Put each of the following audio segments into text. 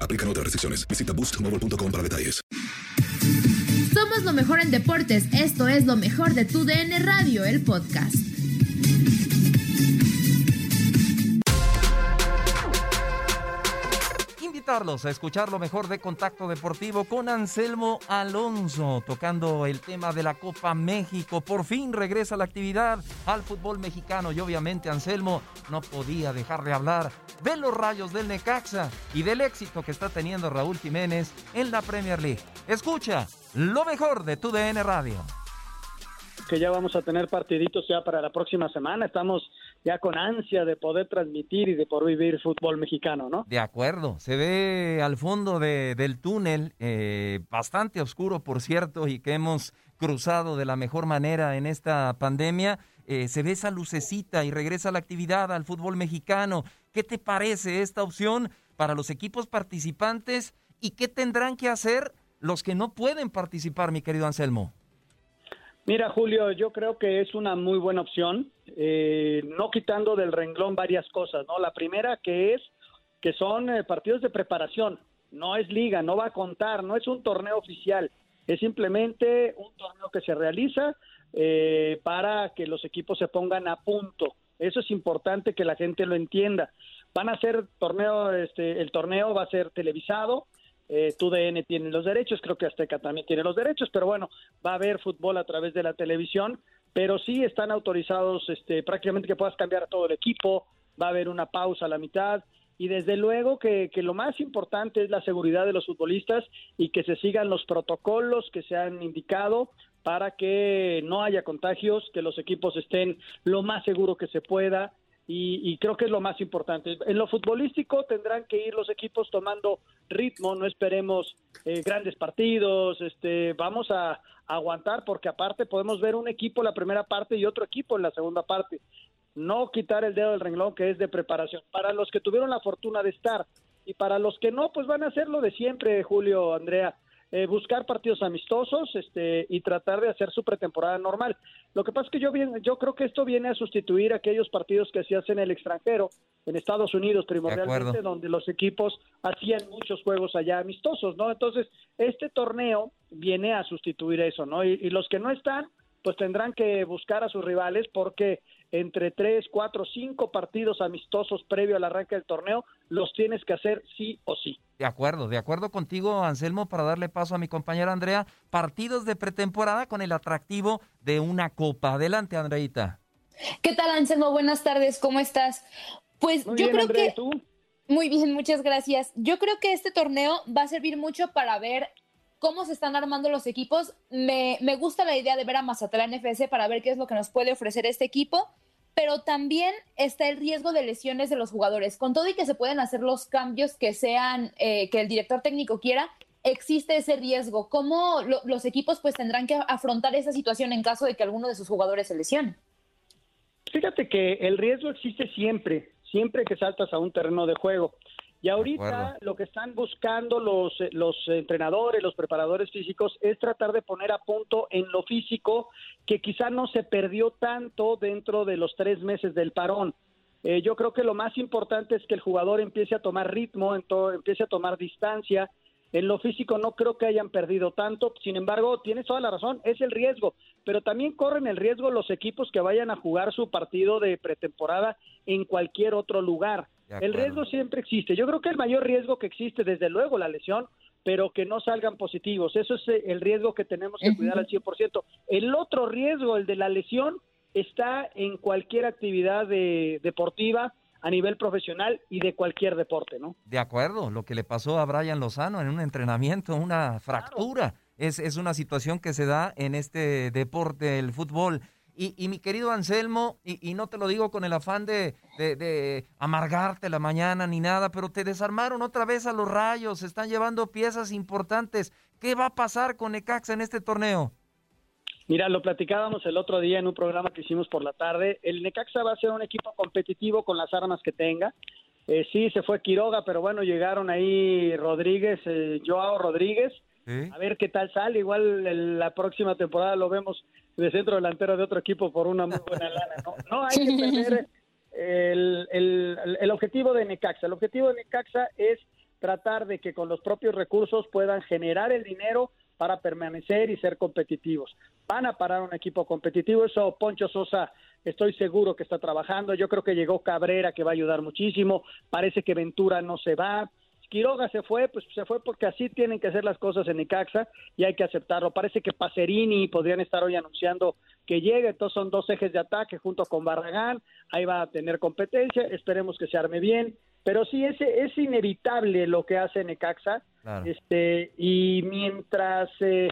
Aplican otras restricciones. Visita boostmobile.com para detalles. Somos lo mejor en deportes. Esto es lo mejor de tu DN Radio, el podcast. Invitarlos a escuchar lo mejor de Contacto Deportivo con Anselmo Alonso, tocando el tema de la Copa México. Por fin regresa la actividad al fútbol mexicano y obviamente Anselmo no podía dejar de hablar de los rayos del Necaxa y del éxito que está teniendo Raúl Jiménez en la Premier League. Escucha lo mejor de tu DN Radio. que ya vamos a tener partiditos ya para la próxima semana. Estamos ya con ansia de poder transmitir y de poder vivir fútbol mexicano, ¿no? De acuerdo, se ve al fondo de- del túnel, eh, bastante oscuro por cierto, y que hemos cruzado de la mejor manera en esta pandemia. Eh, se ve esa lucecita y regresa la actividad al fútbol mexicano. ¿Qué te parece esta opción para los equipos participantes y qué tendrán que hacer los que no pueden participar, mi querido Anselmo? Mira, Julio, yo creo que es una muy buena opción, eh, no quitando del renglón varias cosas, ¿no? La primera que es que son eh, partidos de preparación, no es liga, no va a contar, no es un torneo oficial, es simplemente un torneo que se realiza eh, para que los equipos se pongan a punto. Eso es importante que la gente lo entienda. Van a ser torneo, este, el torneo va a ser televisado, eh, TUDN tiene los derechos, creo que Azteca también tiene los derechos, pero bueno, va a haber fútbol a través de la televisión, pero sí están autorizados este, prácticamente que puedas cambiar a todo el equipo, va a haber una pausa a la mitad y desde luego que, que lo más importante es la seguridad de los futbolistas y que se sigan los protocolos que se han indicado para que no haya contagios, que los equipos estén lo más seguro que se pueda y, y creo que es lo más importante. En lo futbolístico tendrán que ir los equipos tomando ritmo, no esperemos eh, grandes partidos, este, vamos a, aguantar porque aparte podemos ver un equipo en la primera parte y otro equipo en la segunda parte. No quitar el dedo del renglón que es de preparación. Para los que tuvieron la fortuna de estar y para los que no, pues van a hacer lo de siempre, Julio, Andrea. Eh, buscar partidos amistosos este, y tratar de hacer su pretemporada normal. Lo que pasa es que yo, bien, yo creo que esto viene a sustituir aquellos partidos que se hacen en el extranjero, en Estados Unidos primordialmente, donde los equipos hacían muchos juegos allá amistosos, ¿no? Entonces, este torneo viene a sustituir eso, ¿no? Y, y los que no están, pues tendrán que buscar a sus rivales porque entre tres, cuatro, cinco partidos amistosos previo al arranque del torneo los tienes que hacer sí o sí. De acuerdo, de acuerdo contigo, Anselmo, para darle paso a mi compañera Andrea. Partidos de pretemporada con el atractivo de una copa. Adelante, Andreita. ¿Qué tal, Anselmo? Buenas tardes, ¿cómo estás? Pues Muy yo bien, creo Andrea, que ¿y tú? Muy bien, muchas gracias. Yo creo que este torneo va a servir mucho para ver cómo se están armando los equipos. Me, me gusta la idea de ver a Mazatlán FS para ver qué es lo que nos puede ofrecer este equipo, pero también está el riesgo de lesiones de los jugadores. Con todo y que se pueden hacer los cambios que sean, eh, que el director técnico quiera, existe ese riesgo. ¿Cómo los equipos pues tendrán que afrontar esa situación en caso de que alguno de sus jugadores se lesione? Fíjate que el riesgo existe siempre, siempre que saltas a un terreno de juego. Y ahorita lo que están buscando los, los entrenadores, los preparadores físicos, es tratar de poner a punto en lo físico que quizá no se perdió tanto dentro de los tres meses del parón. Eh, yo creo que lo más importante es que el jugador empiece a tomar ritmo, empiece a tomar distancia, en lo físico no creo que hayan perdido tanto, sin embargo, tienes toda la razón, es el riesgo, pero también corren el riesgo los equipos que vayan a jugar su partido de pretemporada en cualquier otro lugar. El riesgo siempre existe. Yo creo que el mayor riesgo que existe, desde luego, la lesión, pero que no salgan positivos. Eso es eh, el riesgo que tenemos que cuidar al 100%. El otro riesgo, el de la lesión, está en cualquier actividad deportiva a nivel profesional y de cualquier deporte, ¿no? De acuerdo, lo que le pasó a Brian Lozano en un entrenamiento, una fractura, es, es una situación que se da en este deporte, el fútbol. Y, y, mi querido Anselmo, y, no te lo digo con el afán de, de, de, amargarte la mañana ni nada, pero te desarmaron otra vez a los rayos, están llevando piezas importantes. ¿Qué va a pasar con Necaxa en este torneo? Mira, lo platicábamos el otro día en un programa que hicimos por la tarde. El Necaxa va a ser un equipo competitivo con las armas que tenga. Eh, sí, se fue Quiroga, pero bueno, llegaron ahí Rodríguez, eh, Joao Rodríguez. A ver qué tal sale. Igual la próxima temporada lo vemos de centro delantero de otro equipo por una muy buena lana. No, no hay que tener el, el, el objetivo de Necaxa. El objetivo de Necaxa es tratar de que con los propios recursos puedan generar el dinero para permanecer y ser competitivos. Van a parar un equipo competitivo, eso Poncho Sosa estoy seguro que está trabajando, yo creo que llegó Cabrera que va a ayudar muchísimo, parece que Ventura no se va, Quiroga se fue, pues se fue porque así tienen que hacer las cosas en Icaxa y hay que aceptarlo. Parece que Pacerini podrían estar hoy anunciando que llegue, entonces son dos ejes de ataque junto con Barragán, ahí va a tener competencia, esperemos que se arme bien, pero sí es, es inevitable lo que hace Necaxa, este, y mientras eh,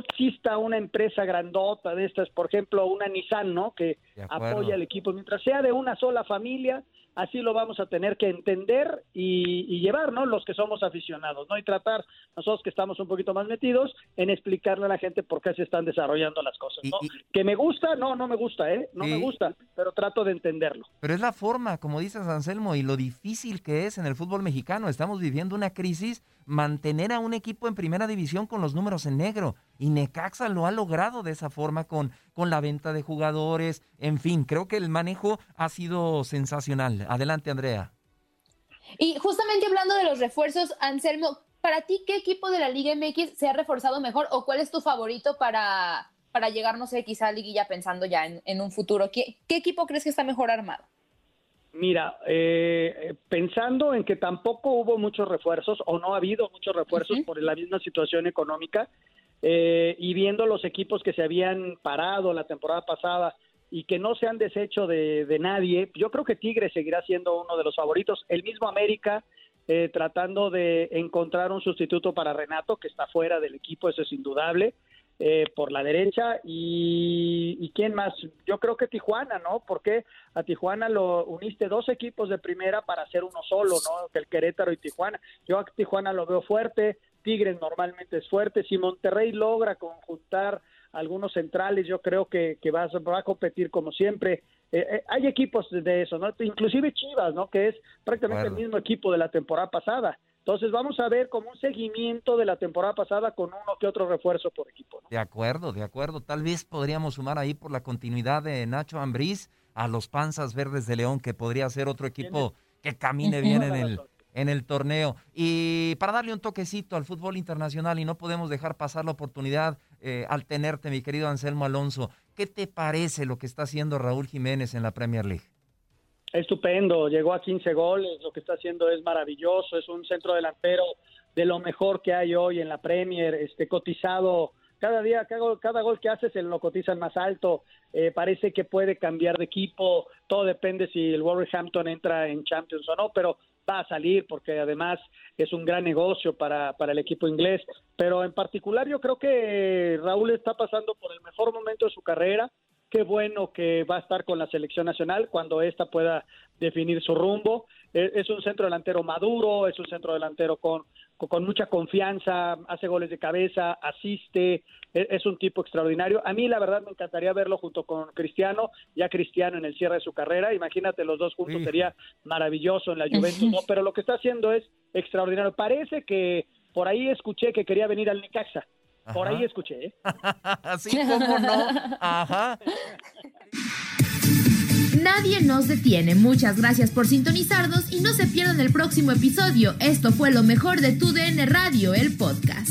exista una empresa grandota de estas, por ejemplo, una Nissan, ¿no? Que apoya al equipo, mientras sea de una sola familia, así lo vamos a tener que entender y, y, llevar, ¿no? Los que somos aficionados, ¿no? Y tratar, nosotros que estamos un poquito más metidos, en explicarle a la gente por qué se están desarrollando las cosas, ¿no? que me gusta, no, no me gusta, ¿eh? No me gusta, pero trato de entenderlo. Pero es la forma, como dices, Anselmo, y lo difícil que es en el fútbol mexicano. Estamos viviendo una crisis mantener a un equipo en primera división con los números en negro. Y Necaxa lo ha logrado de esa forma con, con la venta de jugadores. En fin, creo que el manejo ha sido sensacional. Adelante, Andrea. Y justamente hablando de los refuerzos, Anselmo, para ti, ¿qué equipo de la Liga MX se ha reforzado mejor o cuál es tu favorito para, para llegar, no sé, quizá a Liguilla pensando ya en, en un futuro? ¿Qué, ¿Qué equipo crees que está mejor armado? Mira, eh, pensando en que tampoco hubo muchos refuerzos o no ha habido muchos refuerzos por la misma situación económica eh, y viendo los equipos que se habían parado la temporada pasada y que no se han deshecho de, nadie, yo creo que Tigres seguirá siendo uno de los favoritos. El mismo América eh, tratando de encontrar un sustituto para Renato que está fuera del equipo, eso es indudable. Eh, por la derecha. Y, y, quién más yo creo que Tijuana no porque a Tijuana lo uniste dos equipos de primera para hacer uno solo no que el Querétaro y Tijuana. Yo a Tijuana lo veo fuerte. Tigres normalmente es fuerte. Si Monterrey logra conjuntar algunos centrales yo creo que, que va, va, a competir como siempre. Eh, eh, hay equipos de eso no inclusive Chivas no que es prácticamente el mismo equipo de la temporada pasada entonces vamos a ver como un seguimiento de la temporada pasada con uno que otro refuerzo por equipo. De acuerdo, de acuerdo. Tal vez podríamos sumar ahí por la continuidad de Nacho Ambriz a los Panzas Verdes de León, que podría ser otro equipo que camine bien en el, en el torneo. Y para darle un toquecito al fútbol internacional, y no podemos dejar pasar la oportunidad eh, al tenerte, mi querido Anselmo Alonso, ¿qué te parece lo que está haciendo Raúl Jiménez en la Premier League? Estupendo, llegó a 15 goles, lo que está haciendo es maravilloso, es un centro delantero de lo mejor que hay hoy en la Premier, este cotizado cada día, cada, gol que hace se lo cotizan más alto, eh, parece que puede cambiar de equipo, todo depende si el Wolverhampton entra en Champions o no, pero va a salir porque además es un gran negocio para, para el equipo inglés. Pero en particular yo creo que Raúl está pasando por el mejor momento de su carrera. Qué bueno que va a estar con la selección nacional cuando ésta pueda definir su rumbo. E, es un centro delantero maduro, es un centro delantero con, con mucha confianza, hace goles de cabeza, asiste, e, es un tipo extraordinario. A mí la verdad me encantaría verlo junto con Cristiano, ya Cristiano en el cierre de su carrera. Imagínate los dos juntos, sería maravilloso en la Juventus, ¿no? Pero lo que está haciendo es extraordinario. Parece que por ahí escuché que quería venir al Necaxa. Por ahí escuché, ¿eh? Así como no. Ajá. Nadie nos detiene. Muchas gracias por sintonizarnos y no se pierdan el próximo episodio. Esto fue lo mejor de Tu DN Radio, el podcast.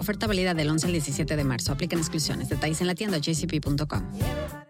Oferta válida del 11 al 17 de marzo. Aplican exclusiones. Detalles en la tienda jcp.com.